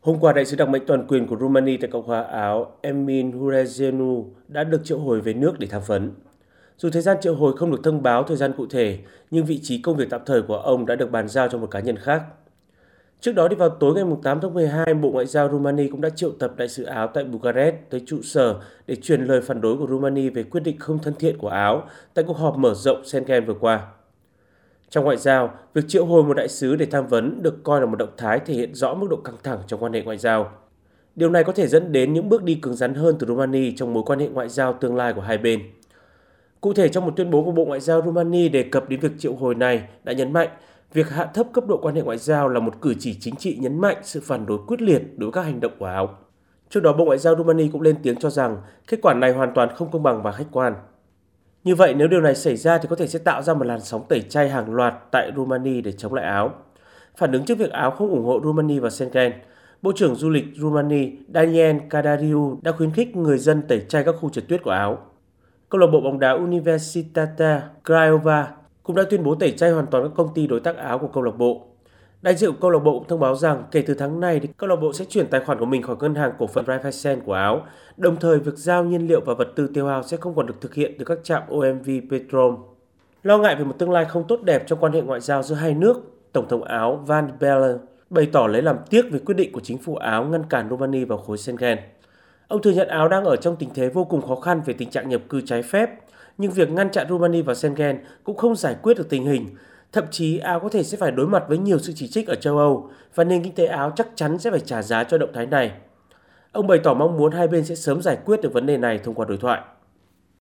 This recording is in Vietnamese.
Hôm qua, đại sứ đặc mệnh toàn quyền của Romania tại Cộng hòa Áo Emin Hurezenu đã được triệu hồi về nước để tham vấn. Dù thời gian triệu hồi không được thông báo thời gian cụ thể, nhưng vị trí công việc tạm thời của ông đã được bàn giao cho một cá nhân khác. Trước đó, đi vào tối ngày 8 tháng 12, Bộ Ngoại giao Romania cũng đã triệu tập đại sứ Áo tại Bucharest tới trụ sở để truyền lời phản đối của Romania về quyết định không thân thiện của Áo tại cuộc họp mở rộng Schengen vừa qua. Trong ngoại giao, việc triệu hồi một đại sứ để tham vấn được coi là một động thái thể hiện rõ mức độ căng thẳng trong quan hệ ngoại giao. Điều này có thể dẫn đến những bước đi cứng rắn hơn từ Romania trong mối quan hệ ngoại giao tương lai của hai bên. Cụ thể trong một tuyên bố của Bộ Ngoại giao Romania đề cập đến việc triệu hồi này đã nhấn mạnh việc hạ thấp cấp độ quan hệ ngoại giao là một cử chỉ chính trị nhấn mạnh sự phản đối quyết liệt đối với các hành động của Áo. Trước đó, Bộ Ngoại giao Romania cũng lên tiếng cho rằng kết quả này hoàn toàn không công bằng và khách quan. Như vậy, nếu điều này xảy ra thì có thể sẽ tạo ra một làn sóng tẩy chay hàng loạt tại Romania để chống lại Áo. Phản ứng trước việc Áo không ủng hộ Romania và Schengen, Bộ trưởng Du lịch Romania Daniel Cadariu đã khuyến khích người dân tẩy chay các khu trượt tuyết của Áo. Câu lạc bộ bóng đá Universitatea Craiova cũng đã tuyên bố tẩy chay hoàn toàn các công ty đối tác Áo của câu lạc bộ. Đại diện câu lạc bộ thông báo rằng kể từ tháng này thì câu lạc bộ sẽ chuyển tài khoản của mình khỏi ngân hàng cổ phần Raiffeisen của Áo. Đồng thời, việc giao nhiên liệu và vật tư tiêu hao sẽ không còn được thực hiện từ các trạm OMV Petrom. Lo ngại về một tương lai không tốt đẹp trong quan hệ ngoại giao giữa hai nước, Tổng thống Áo Van Bellen bày tỏ lấy làm tiếc về quyết định của chính phủ Áo ngăn cản Romania vào khối Schengen. Ông thừa nhận Áo đang ở trong tình thế vô cùng khó khăn về tình trạng nhập cư trái phép, nhưng việc ngăn chặn Romania vào Schengen cũng không giải quyết được tình hình. Thậm chí Áo có thể sẽ phải đối mặt với nhiều sự chỉ trích ở châu Âu và nền kinh tế Áo chắc chắn sẽ phải trả giá cho động thái này. Ông bày tỏ mong muốn hai bên sẽ sớm giải quyết được vấn đề này thông qua đối thoại.